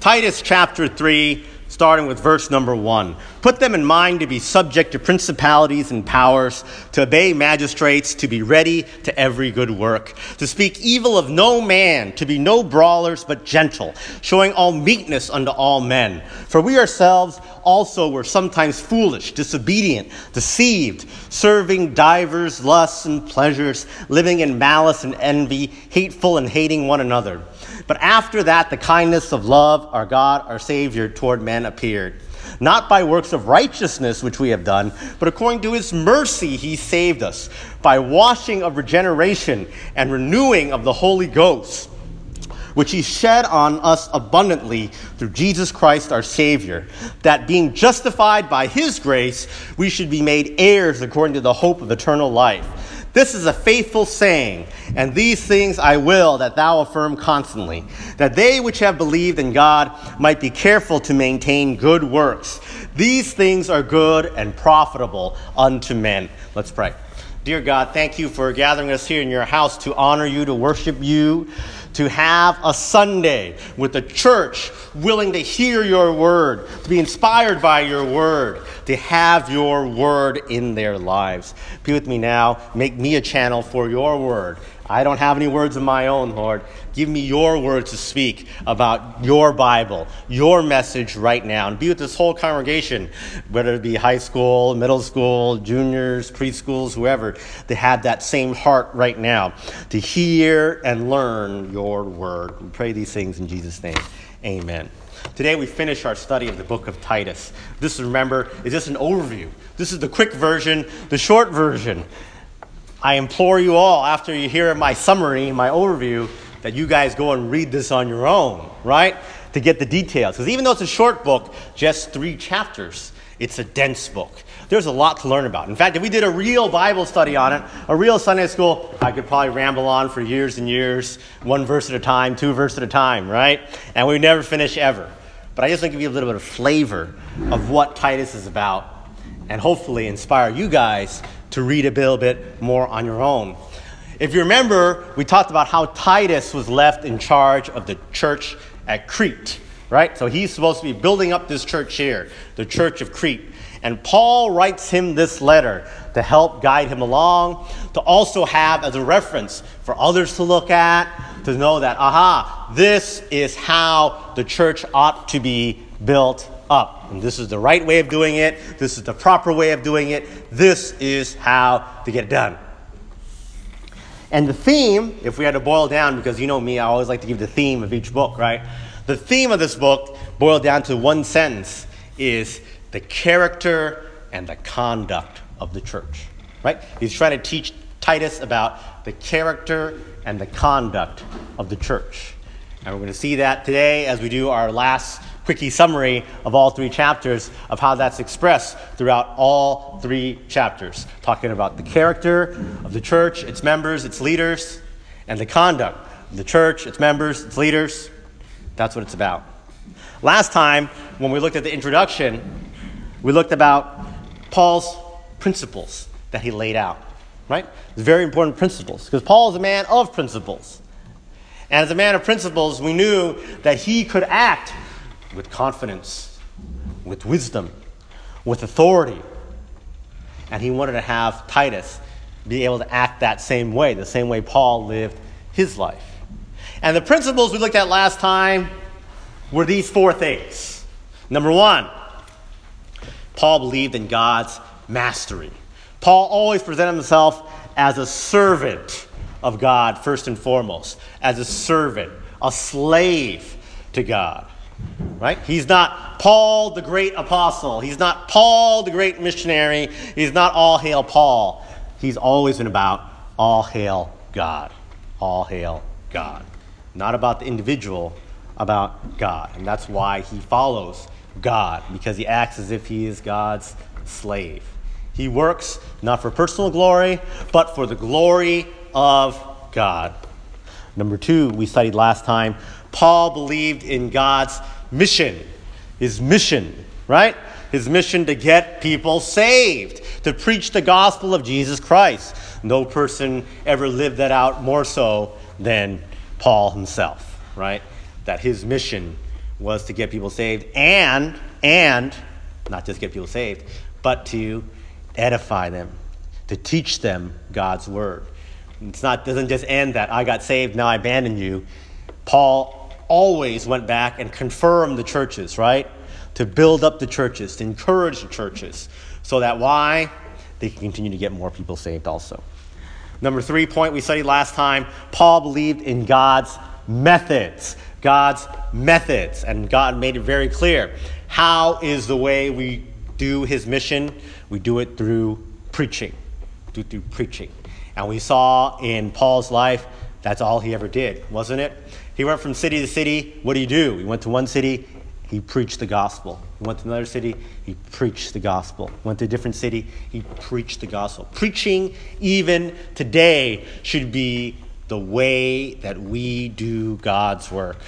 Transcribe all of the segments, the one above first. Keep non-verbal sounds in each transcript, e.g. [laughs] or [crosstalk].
Titus chapter 3, starting with verse number 1. Put them in mind to be subject to principalities and powers, to obey magistrates, to be ready to every good work, to speak evil of no man, to be no brawlers, but gentle, showing all meekness unto all men. For we ourselves also were sometimes foolish, disobedient, deceived, serving divers lusts and pleasures, living in malice and envy, hateful and hating one another. But after that, the kindness of love, our God, our Savior, toward men appeared. Not by works of righteousness which we have done, but according to his mercy he saved us, by washing of regeneration and renewing of the Holy Ghost, which he shed on us abundantly through Jesus Christ our Savior, that being justified by his grace, we should be made heirs according to the hope of eternal life. This is a faithful saying, and these things I will that thou affirm constantly, that they which have believed in God might be careful to maintain good works. These things are good and profitable unto men. Let's pray. Dear God, thank you for gathering us here in your house to honor you, to worship you, to have a Sunday with the church willing to hear your word, to be inspired by your word, to have your word in their lives. Be with me now. Make me a channel for your word. I don't have any words of my own, Lord. Give me your word to speak about your Bible, your message right now. And be with this whole congregation, whether it be high school, middle school, juniors, preschools, whoever, to have that same heart right now, to hear and learn your word. We pray these things in Jesus' name. Amen. Today we finish our study of the book of Titus. This, remember, is just an overview. This is the quick version, the short version. I implore you all, after you hear my summary, my overview, that you guys go and read this on your own, right? To get the details. Because even though it's a short book, just three chapters, it's a dense book. There's a lot to learn about. In fact, if we did a real Bible study on it, a real Sunday school, I could probably ramble on for years and years, one verse at a time, two verses at a time, right? And we'd never finish ever. But I just want to give you a little bit of flavor of what Titus is about and hopefully inspire you guys to read a little bit more on your own. If you remember, we talked about how Titus was left in charge of the church at Crete, right? So he's supposed to be building up this church here, the church of Crete. And Paul writes him this letter to help guide him along, to also have as a reference for others to look at, to know that, aha, this is how the church ought to be built up. And this is the right way of doing it. This is the proper way of doing it. This is how to get it done. And the theme, if we had to boil down, because you know me, I always like to give the theme of each book, right? The theme of this book, boiled down to one sentence, is the character and the conduct of the church, right? He's trying to teach Titus about the character and the conduct of the church. And we're going to see that today as we do our last quickie summary of all three chapters of how that's expressed throughout all three chapters, talking about the character of the church, its members, its leaders, and the conduct of the church, its members, its leaders. That's what it's about. Last time, when we looked at the introduction, we looked about Paul's principles that he laid out, right? Very important principles because Paul is a man of principles. And as a man of principles, we knew that he could act with confidence, with wisdom, with authority. And he wanted to have Titus be able to act that same way, the same way Paul lived his life. And the principles we looked at last time were these four things. Number one, Paul believed in God's mastery. Paul always presented himself as a servant of God, first and foremost, as a servant, a slave to God. Right? He's not Paul the great apostle. He's not Paul the great missionary. He's not all hail Paul. He's always been about all hail God. All hail God. Not about the individual, about God. And that's why he follows God, because he acts as if he is God's slave. He works not for personal glory, but for the glory of God. Number two, we studied last time Paul believed in God's mission, his mission, right? His mission to get people saved, to preach the gospel of Jesus Christ. No person ever lived that out more so than Paul himself, right? That his mission was to get people saved and and not just get people saved, but to edify them, to teach them God's word. It's not doesn't just end that I got saved, now I abandon you. Paul always went back and confirmed the churches, right? To build up the churches, to encourage the churches, so that why? They can continue to get more people saved also. Number three point we studied last time Paul believed in God's methods. God's methods. And God made it very clear. How is the way we do his mission? We do it through preaching. Do through preaching. And we saw in Paul's life, that's all he ever did, wasn't it? He went from city to city. What did he do? He went to one city, he preached the gospel. He went to another city, he preached the gospel. Went to a different city, he preached the gospel. Preaching, even today, should be the way that we do God's work,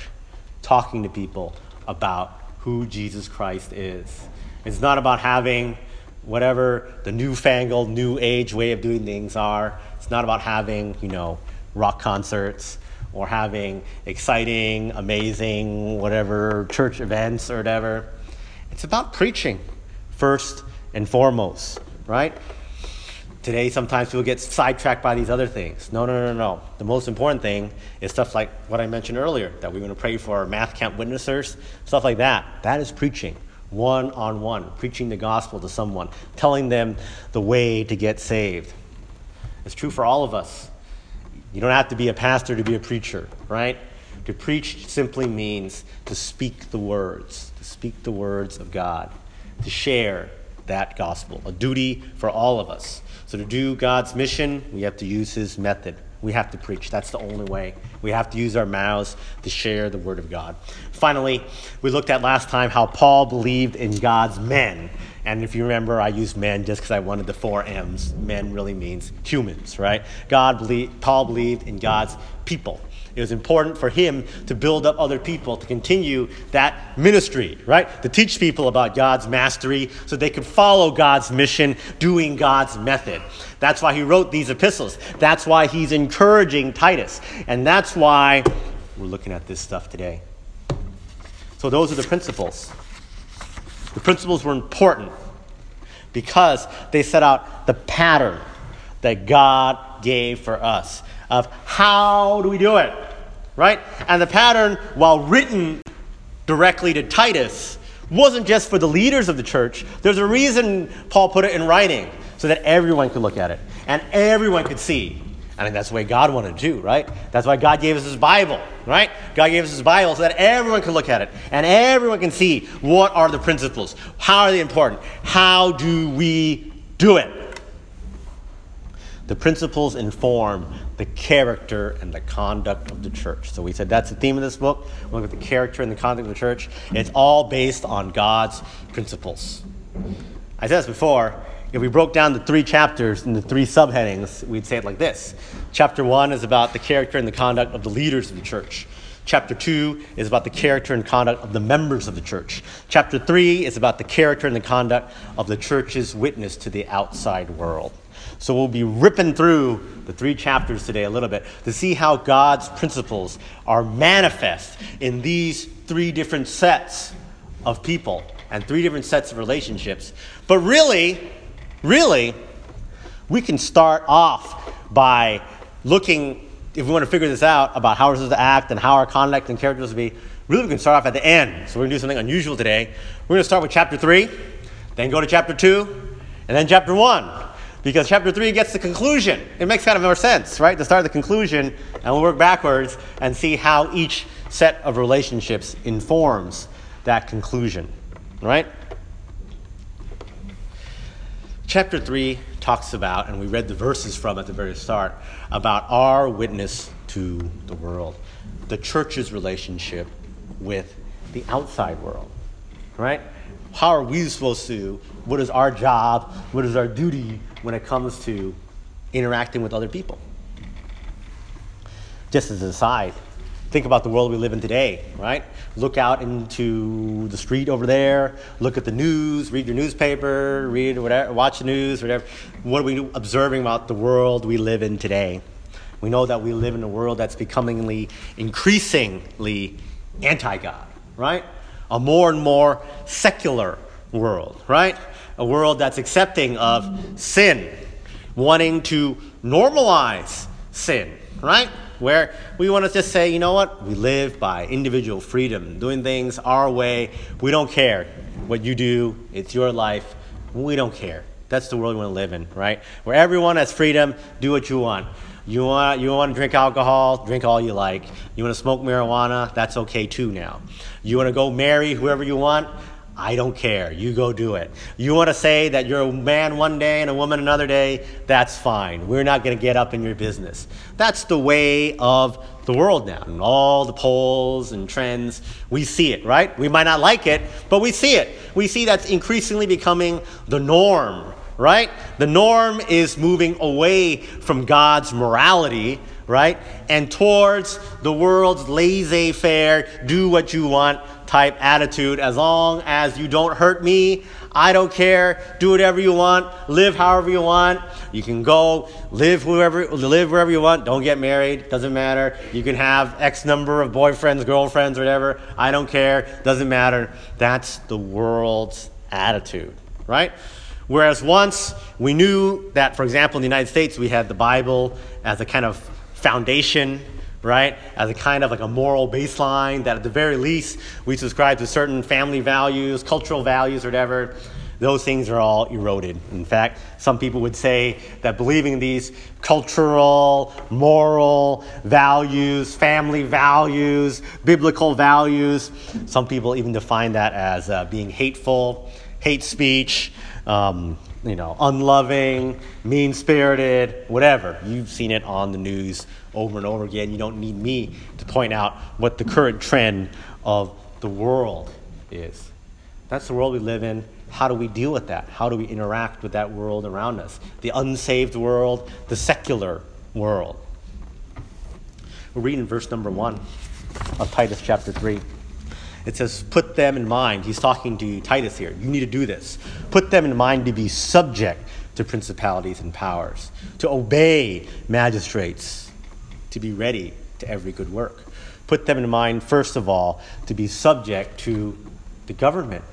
talking to people about who Jesus Christ is. It's not about having whatever the newfangled, new age way of doing things are. It's not about having, you know, rock concerts or having exciting, amazing, whatever church events or whatever. It's about preaching first and foremost, right? Today, sometimes people get sidetracked by these other things. No, no, no, no. The most important thing is stuff like what I mentioned earlier that we're going to pray for our math camp witnessers, stuff like that. That is preaching one on one, preaching the gospel to someone, telling them the way to get saved. It's true for all of us. You don't have to be a pastor to be a preacher, right? To preach simply means to speak the words, to speak the words of God, to share that gospel, a duty for all of us. So, to do God's mission, we have to use His method. We have to preach. That's the only way. We have to use our mouths to share the Word of God. Finally, we looked at last time how Paul believed in God's men. And if you remember, I used men just because I wanted the four M's. Men really means humans, right? God believed, Paul believed in God's people. It was important for him to build up other people to continue that ministry, right? To teach people about God's mastery so they could follow God's mission, doing God's method. That's why he wrote these epistles. That's why he's encouraging Titus. And that's why we're looking at this stuff today. So, those are the principles. The principles were important because they set out the pattern that God gave for us of how do we do it, right? And the pattern, while written directly to Titus, wasn't just for the leaders of the church. There's a reason Paul put it in writing so that everyone could look at it and everyone could see. I think that's the way God wanted to do, right? That's why God gave us His Bible, right? God gave us His Bible so that everyone can look at it and everyone can see what are the principles, how are they important, how do we do it. The principles inform the character and the conduct of the church. So we said that's the theme of this book. We look at the character and the conduct of the church. It's all based on God's principles. I said this before. If we broke down the three chapters into three subheadings, we'd say it like this. Chapter one is about the character and the conduct of the leaders of the church. Chapter 2 is about the character and conduct of the members of the church. Chapter 3 is about the character and the conduct of the church's witness to the outside world. So we'll be ripping through the three chapters today a little bit to see how God's principles are manifest in these three different sets of people and three different sets of relationships. But really, really, we can start off by looking, if we want to figure this out, about how we're supposed to act and how our conduct and character is to be. Really, we can start off at the end. So we're going to do something unusual today. We're going to start with chapter 3, then go to chapter 2, and then chapter 1 because chapter 3 gets the conclusion. It makes kind of more sense, right? To start at the conclusion, and we'll work backwards and see how each set of relationships informs that conclusion, right? Chapter 3 talks about, and we read the verses from at the very start, about our witness to the world, the church's relationship with the outside world, right? How are we supposed to, what is our job, what is our duty when it comes to interacting with other people. Just as an aside, think about the world we live in today, right? Look out into the street over there, look at the news, read your newspaper, read whatever, watch the news, whatever. What are we observing about the world we live in today? We know that we live in a world that's becomingly, increasingly anti God, right? a more and more secular world, right? A world that's accepting of sin, wanting to normalize sin, right? Where we want to just say, you know what? We live by individual freedom, doing things our way. We don't care what you do, it's your life. We don't care. That's the world we want to live in, right? Where everyone has freedom, do what you want. You want, you want to drink alcohol, drink all you like. You want to smoke marijuana, that's okay too now. You want to go marry whoever you want, I don't care. You go do it. You want to say that you're a man one day and a woman another day? That's fine. We're not going to get up in your business. That's the way of the world now. And all the polls and trends, we see it, right? We might not like it, but we see it. We see that's increasingly becoming the norm, right? The norm is moving away from God's morality, right? And towards the world's laissez faire, do what you want type attitude. As long as you don't hurt me, I don't care. Do whatever you want. Live however you want. You can go live wherever, live wherever you want. Don't get married. Doesn't matter. You can have X number of boyfriends, girlfriends, whatever. I don't care. Doesn't matter. That's the world's attitude, right? Whereas once we knew that, for example, in the United States, we had the Bible as a kind of foundation right? As a kind of like a moral baseline that at the very least we subscribe to certain family values, cultural values, or whatever. Those things are all eroded. In fact, some people would say that believing these cultural, moral values, family values, biblical values, some people even define that as uh, being hateful, hate speech, um, you know, unloving, mean spirited, whatever. You've seen it on the news over and over again. You don't need me to point out what the current trend of the world is. That's the world we live in. How do we deal with that? How do we interact with that world around us? The unsaved world, the secular world. We're reading verse number one of Titus chapter 3. It says, Put them in mind. He's talking to Titus here. You need to do this. Put them in mind to be subject to principalities and powers, to obey magistrates, to be ready to every good work. Put them in mind, first of all, to be subject to the government,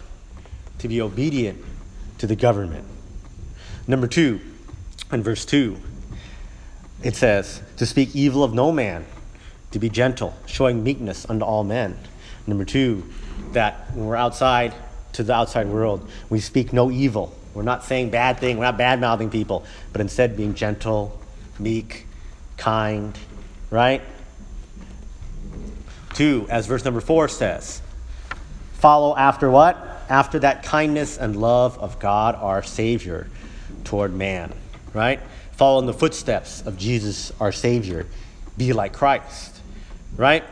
to be obedient to the government. Number two, in verse 2, it says, To speak evil of no man, to be gentle, showing meekness unto all men. Number two, that when we're outside to the outside world, we speak no evil. We're not saying bad thing, we're not bad mouthing people, but instead being gentle, meek, kind, right? Two, as verse number four says, follow after what? After that kindness and love of God our Savior toward man, right? Follow in the footsteps of Jesus our Savior. Be like Christ, right?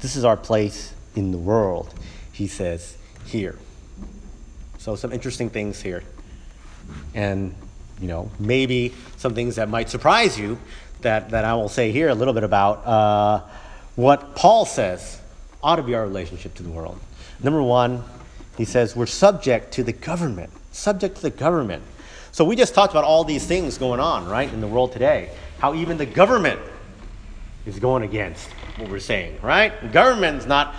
This is our place in the world, he says here. So, some interesting things here. And, you know, maybe some things that might surprise you that, that I will say here a little bit about uh, what Paul says ought to be our relationship to the world. Number one, he says we're subject to the government, subject to the government. So we just talked about all these things going on, right, in the world today. How even the government is going against what we're saying, right? Government's not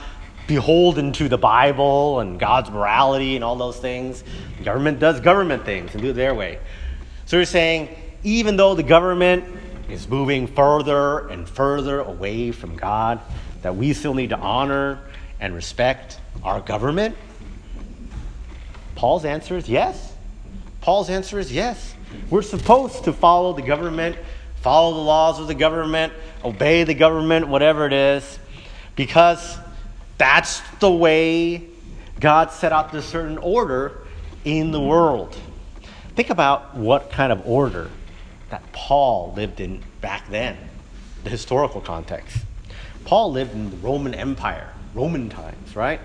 beholden to the Bible and God's morality and all those things. The government does government things and do it their way. So you're saying even though the government is moving further and further away from God, that we still need to honor and respect our government? Paul's answer is yes. Paul's answer is yes. We're supposed to follow the government, follow the laws of the government, obey the government, whatever it is, because that's the way God set out this certain order in the world. Think about what kind of order that Paul lived in back then, the historical context. Paul lived in the Roman Empire, Roman times, right?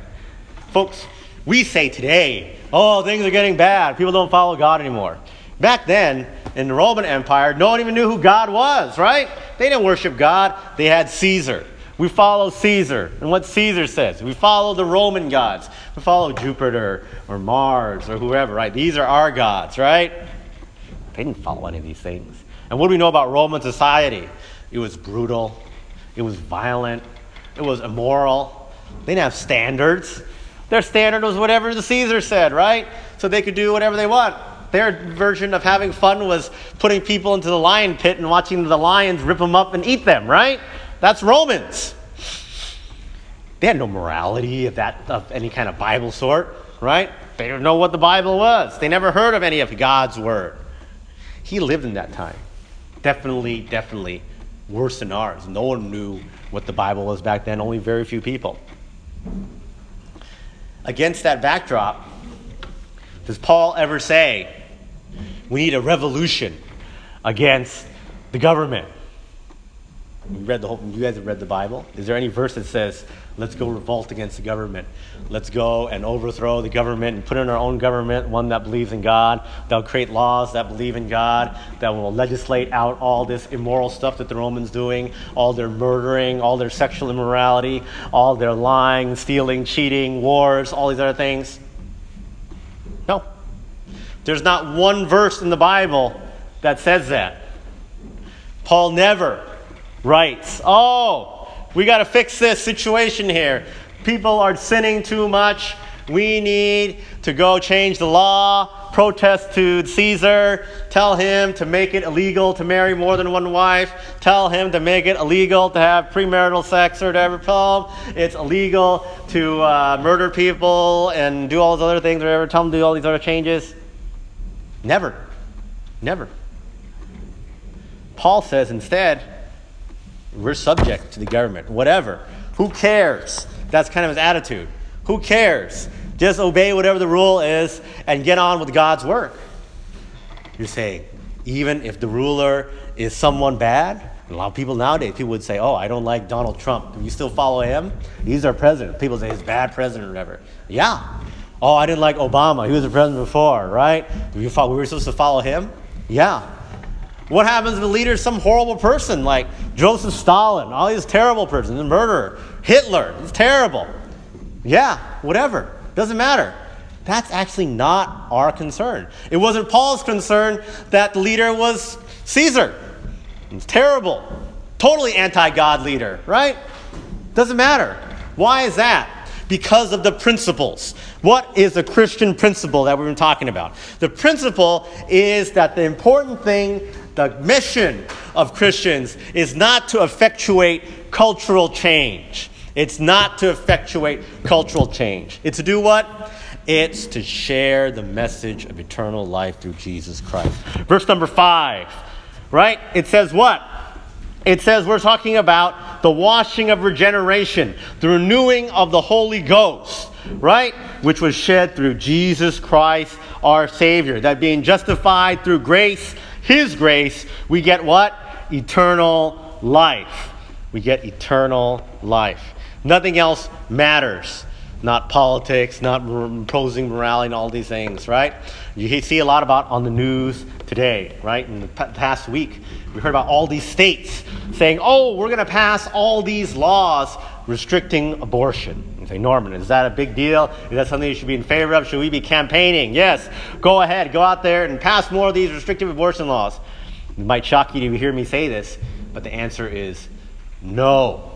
Folks, we say today, oh, things are getting bad. People don't follow God anymore. Back then, in the Roman Empire, no one even knew who God was, right? They didn't worship God, they had Caesar. We follow Caesar and what Caesar says. We follow the Roman gods. We follow Jupiter or Mars or whoever, right? These are our gods, right? They didn't follow any of these things. And what do we know about Roman society? It was brutal, it was violent, it was immoral. They didn't have standards. Their standard was whatever the Caesar said, right? So they could do whatever they want. Their version of having fun was putting people into the lion pit and watching the lions rip them up and eat them, right? That's Romans. They had no morality of that of any kind of Bible sort, right? They didn't know what the Bible was. They never heard of any of God's word. He lived in that time. Definitely, definitely worse than ours. No one knew what the Bible was back then, only very few people. Against that backdrop, does Paul ever say, we need a revolution against the government? You read the whole. You guys have read the Bible. Is there any verse that says, "Let's go revolt against the government. Let's go and overthrow the government and put in our own government, one that believes in God. That'll create laws that believe in God. That will legislate out all this immoral stuff that the Romans doing, all their murdering, all their sexual immorality, all their lying, stealing, cheating, wars, all these other things." No. There's not one verse in the Bible that says that. Paul never writes, Oh, we got to fix this situation here. People are sinning too much. We need to go change the law, protest to Caesar, tell him to make it illegal to marry more than one wife, tell him to make it illegal to have premarital sex or whatever. Tell him it's illegal to uh, murder people and do all those other things, or whatever. Tell him to do all these other changes. Never. Never. Paul says instead, we're subject to the government. Whatever. Who cares? That's kind of his attitude. Who cares? Just obey whatever the rule is and get on with God's work. You're saying, even if the ruler is someone bad, a lot of people nowadays, people would say, Oh, I don't like Donald Trump. Do you still follow him? He's our president. People say he's a bad president or whatever. Yeah. Oh, I didn't like Obama. He was the president before, right? we were supposed to follow him? Yeah. What happens if the leader is some horrible person like Joseph Stalin, all these terrible persons, a murderer, Hitler, it's terrible. Yeah, whatever. Doesn't matter. That's actually not our concern. It wasn't Paul's concern that the leader was Caesar. It's terrible. Totally anti God leader, right? Doesn't matter. Why is that? Because of the principles. What is the Christian principle that we've been talking about? The principle is that the important thing the mission of Christians is not to effectuate cultural change. It's not to effectuate cultural change. It's to do what? It's to share the message of eternal life through Jesus Christ. Verse number five, right? It says what? It says we're talking about the washing of regeneration, the renewing of the Holy Ghost, right? Which was shed through Jesus Christ, our Savior. That being justified through grace his grace, we get what? Eternal life. We get eternal life. Nothing else matters. Not politics, not imposing morality, and all these things, right? You see a lot about on the news today, right? In the past week, we heard about all these states saying, oh, we're going to pass all these laws restricting abortion. Say, Norman, is that a big deal? Is that something you should be in favor of? Should we be campaigning? Yes, go ahead, go out there and pass more of these restrictive abortion laws. It might shock you to hear me say this, but the answer is no.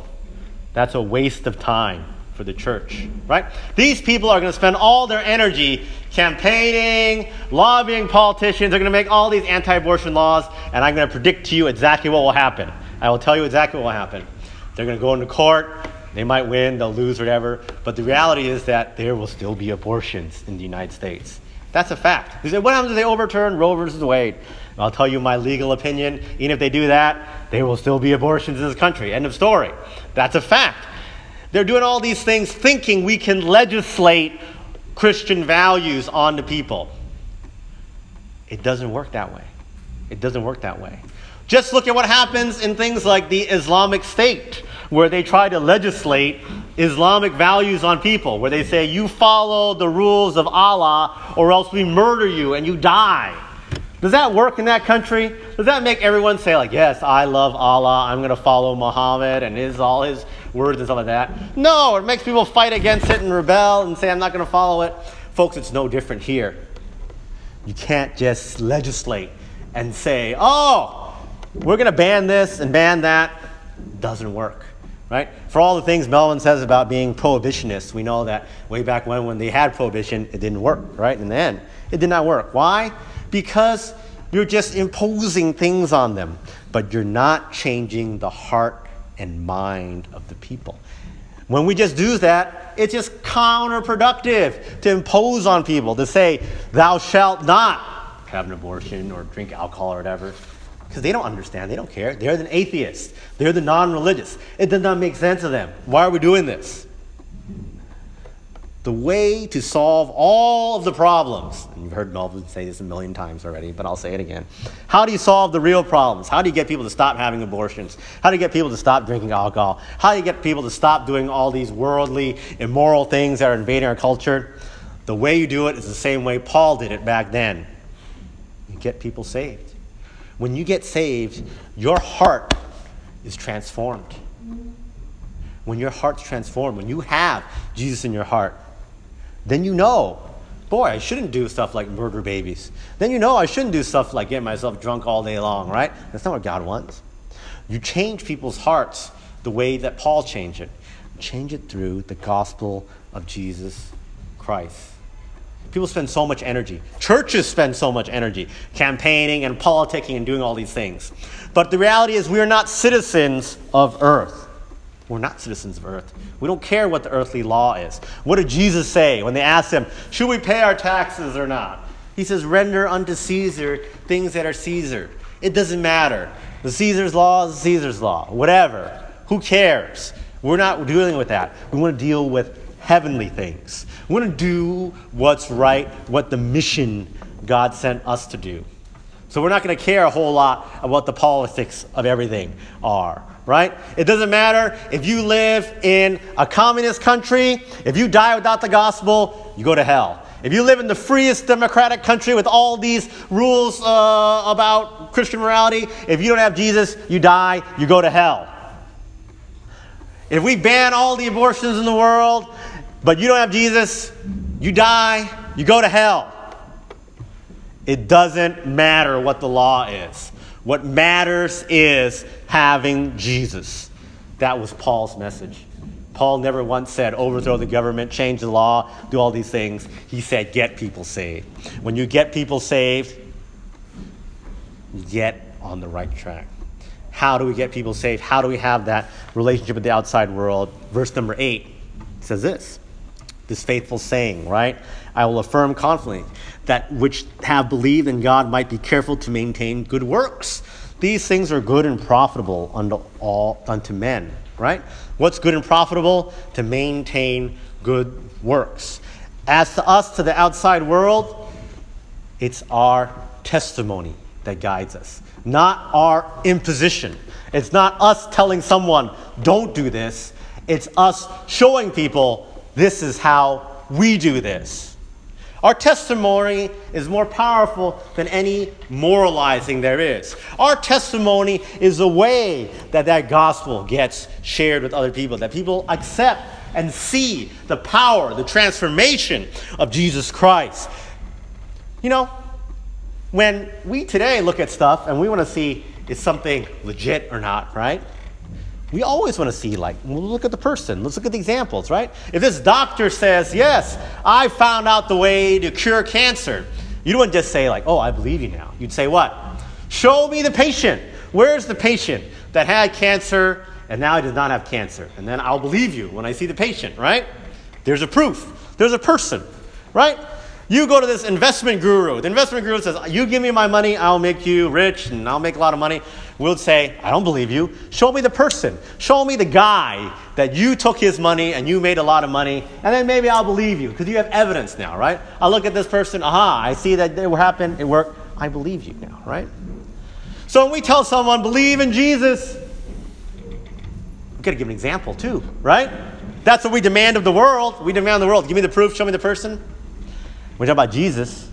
That's a waste of time for the church, right? These people are going to spend all their energy campaigning, lobbying politicians. They're going to make all these anti abortion laws, and I'm going to predict to you exactly what will happen. I will tell you exactly what will happen. They're going to go into court. They might win, they'll lose, whatever. But the reality is that there will still be abortions in the United States. That's a fact. You say, what happens if they overturn Roe versus Wade? I'll tell you my legal opinion. Even if they do that, there will still be abortions in this country. End of story. That's a fact. They're doing all these things thinking we can legislate Christian values onto people. It doesn't work that way. It doesn't work that way. Just look at what happens in things like the Islamic State, where they try to legislate Islamic values on people, where they say, you follow the rules of Allah or else we murder you and you die. Does that work in that country? Does that make everyone say, like, yes, I love Allah, I'm going to follow Muhammad and his, all his words and stuff like that? No, it makes people fight against it and rebel and say, I'm not going to follow it. Folks, it's no different here. You can't just legislate and say, oh, we're going to ban this and ban that. Doesn't work. Right? For all the things Melvin says about being prohibitionists, we know that way back when, when they had prohibition, it didn't work, right? In the end, it did not work. Why? Because you're just imposing things on them, but you're not changing the heart and mind of the people. When we just do that, it's just counterproductive to impose on people, to say, thou shalt not have an abortion or drink alcohol or whatever. Because they don't understand, they don't care. They're the atheists, they're the non religious. It does not make sense to them. Why are we doing this? The way to solve all of the problems, and you've heard Melvin say this a million times already, but I'll say it again. How do you solve the real problems? How do you get people to stop having abortions? How do you get people to stop drinking alcohol? How do you get people to stop doing all these worldly, immoral things that are invading our culture? The way you do it is the same way Paul did it back then. You get people saved. When you get saved, your heart is transformed. When your heart's transformed, when you have Jesus in your heart, then you know, boy, I shouldn't do stuff like murder babies. Then you know I shouldn't do stuff like get myself drunk all day long, right? That's not what God wants. You change people's hearts the way that Paul changed it. Change it through the gospel of Jesus Christ. People spend so much energy. Churches spend so much energy campaigning and politicking and doing all these things. But the reality is, we are not citizens of earth. We're not citizens of earth. We don't care what the earthly law is. What did Jesus say when they asked him, Should we pay our taxes or not? He says, Render unto Caesar things that are Caesar. It doesn't matter. The Caesar's law is Caesar's law. Whatever. Who cares? We're not dealing with that. We want to deal with heavenly things. We want to do what's right, what the mission God sent us to do. So we're not going to care a whole lot about the politics of everything are right? It doesn't matter if you live in a communist country, if you die without the gospel, you go to hell. If you live in the freest democratic country with all these rules uh, about Christian morality, if you don't have Jesus, you die, you go to hell. If we ban all the abortions in the world, but you don't have Jesus, you die, you go to hell. It doesn't matter what the law is. What matters is having Jesus. That was Paul's message. Paul never once said, overthrow the government, change the law, do all these things. He said, get people saved. When you get people saved, you get on the right track. How do we get people saved? How do we have that relationship with the outside world? Verse number eight says this this faithful saying, right? I will affirm confidently that which have believed in God might be careful to maintain good works. These things are good and profitable unto all unto men, right? What's good and profitable? To maintain good works. As to us, to the outside world, it's our testimony that guides us, not our imposition. It's not us telling someone, don't do this. It's us showing people, this is how we do this. Our testimony is more powerful than any moralizing there is. Our testimony is a way that that gospel gets shared with other people, that people accept and see the power, the transformation of Jesus Christ. You know, when we today look at stuff and we want to see is something legit or not, right? We always want to see, like, well, look at the person. Let's look at the examples, right? If this doctor says, yes, I found out the way to cure cancer, you wouldn't just say, like, oh, I believe you now. You'd say, what? Show me the patient. Where's the patient that had cancer and now he does not have cancer? And then I'll believe you when I see the patient, right? There's a proof. There's a person, right? You go to this investment guru. The investment guru says, You give me my money, I'll make you rich and I'll make a lot of money. We'll say, I don't believe you. Show me the person. Show me the guy that you took his money and you made a lot of money, and then maybe I'll believe you because you have evidence now, right? I'll look at this person, aha, I see that it happened, it worked. I believe you now, right? So when we tell someone, believe in Jesus, we've got to give an example too, right? That's what we demand of the world. We demand the world. Give me the proof, show me the person. We talk about Jesus.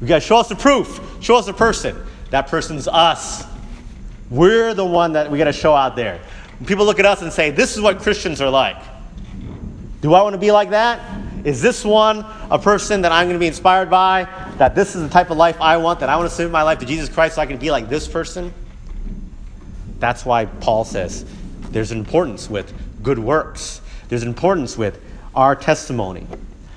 We got to show us the proof, show us the person. That person's us. We're the one that we got to show out there. People look at us and say, This is what Christians are like. Do I want to be like that? Is this one a person that I'm going to be inspired by? That this is the type of life I want, that I want to submit my life to Jesus Christ so I can be like this person? That's why Paul says, There's an importance with good works. There's an importance with our testimony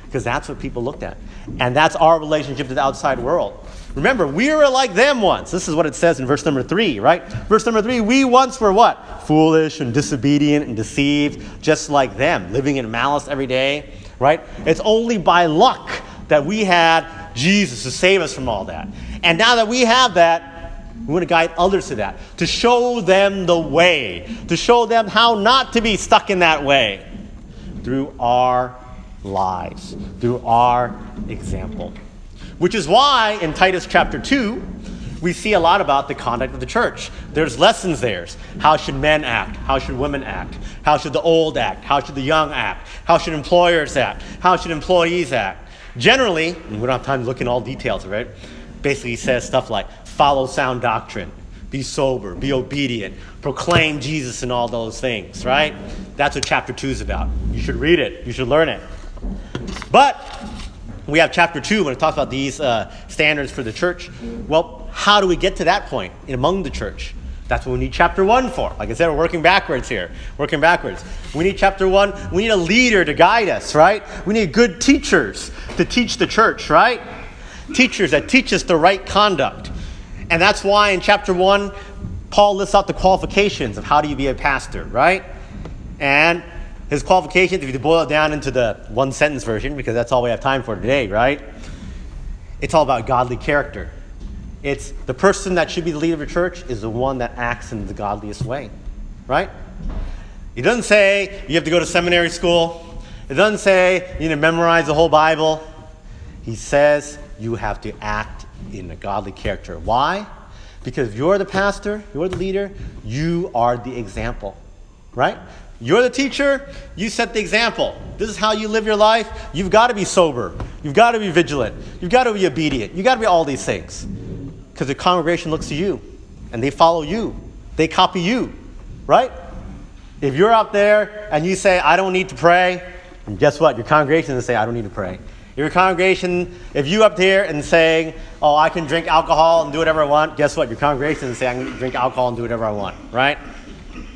because that's what people looked at. And that's our relationship to the outside world. Remember, we were like them once. This is what it says in verse number three, right? Verse number three, we once were what? Foolish and disobedient and deceived, just like them, living in malice every day, right? It's only by luck that we had Jesus to save us from all that. And now that we have that, we want to guide others to that, to show them the way, to show them how not to be stuck in that way through our lives, through our example. Which is why in Titus chapter 2, we see a lot about the conduct of the church. There's lessons there. How should men act? How should women act? How should the old act? How should the young act? How should employers act? How should employees act? Generally, we don't have time to look in all details, right? Basically, he says stuff like follow sound doctrine, be sober, be obedient, proclaim Jesus, and all those things, right? That's what chapter 2 is about. You should read it, you should learn it. But we have chapter 2 when it talks about these uh, standards for the church. Well, how do we get to that point among the church? That's what we need chapter 1 for. Like I said, we're working backwards here. Working backwards. We need chapter 1. We need a leader to guide us, right? We need good teachers to teach the church, right? Teachers that teach us the right conduct. And that's why in chapter 1, Paul lists out the qualifications of how do you be a pastor, right? And his qualifications, if you boil it down into the one sentence version, because that's all we have time for today, right? It's all about godly character. It's the person that should be the leader of a church is the one that acts in the godliest way, right? He doesn't say you have to go to seminary school. It doesn't say you need to memorize the whole Bible. He says you have to act in a godly character. Why? Because you're the pastor, you're the leader, you are the example, right? You're the teacher, you set the example. This is how you live your life. You've got to be sober. You've got to be vigilant. You've got to be obedient. You've got to be all these things. Because the congregation looks to you and they follow you, they copy you, right? If you're out there and you say, I don't need to pray, and guess what? Your congregation is going to say, I don't need to pray. Your congregation, if you up there and saying, Oh, I can drink alcohol and do whatever I want, guess what? Your congregation is saying, I can drink alcohol and do whatever I want, right?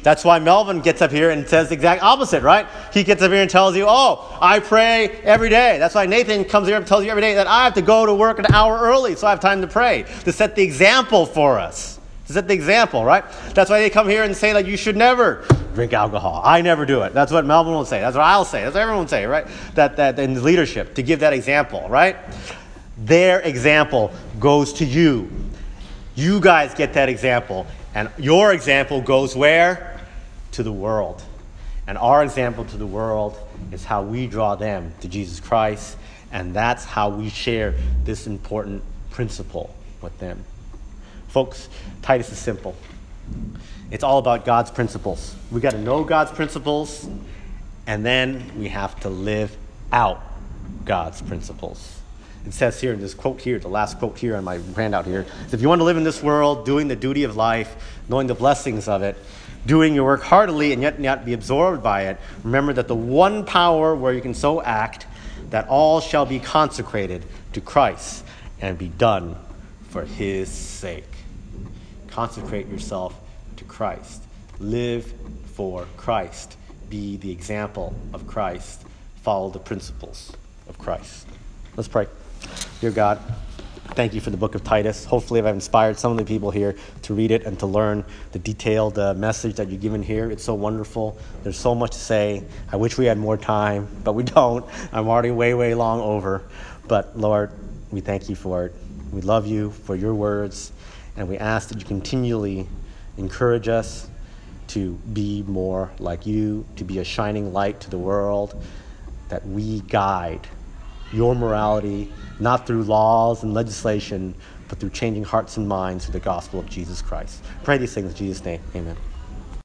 That's why Melvin gets up here and says the exact opposite, right? He gets up here and tells you, Oh, I pray every day. That's why Nathan comes here and tells you every day that I have to go to work an hour early so I have time to pray, to set the example for us. To set the example, right? That's why they come here and say that you should never drink alcohol. I never do it. That's what Melvin will say. That's what I'll say. That's what everyone will say, right? That, that in leadership, to give that example, right? Their example goes to you. You guys get that example. And your example goes where? To the world. And our example to the world is how we draw them to Jesus Christ. And that's how we share this important principle with them. Folks, Titus is simple. It's all about God's principles. We got to know God's principles, and then we have to live out God's principles. It says here in this quote here, the last quote here on my handout here, if you want to live in this world, doing the duty of life, knowing the blessings of it, doing your work heartily and yet not be absorbed by it, remember that the one power where you can so act that all shall be consecrated to Christ and be done for his sake. Consecrate yourself to Christ. Live for Christ. Be the example of Christ. Follow the principles of Christ. Let's pray. Dear God, thank you for the book of Titus. Hopefully, I've inspired some of the people here to read it and to learn the detailed uh, message that you've given here. It's so wonderful. There's so much to say. I wish we had more time, but we [laughs] don't. I'm already way, way long over. But Lord, we thank you for it. We love you for your words, and we ask that you continually encourage us to be more like you, to be a shining light to the world, that we guide your morality, not through laws and legislation, but through changing hearts and minds through the gospel of Jesus Christ. Pray these things in Jesus' name. Amen.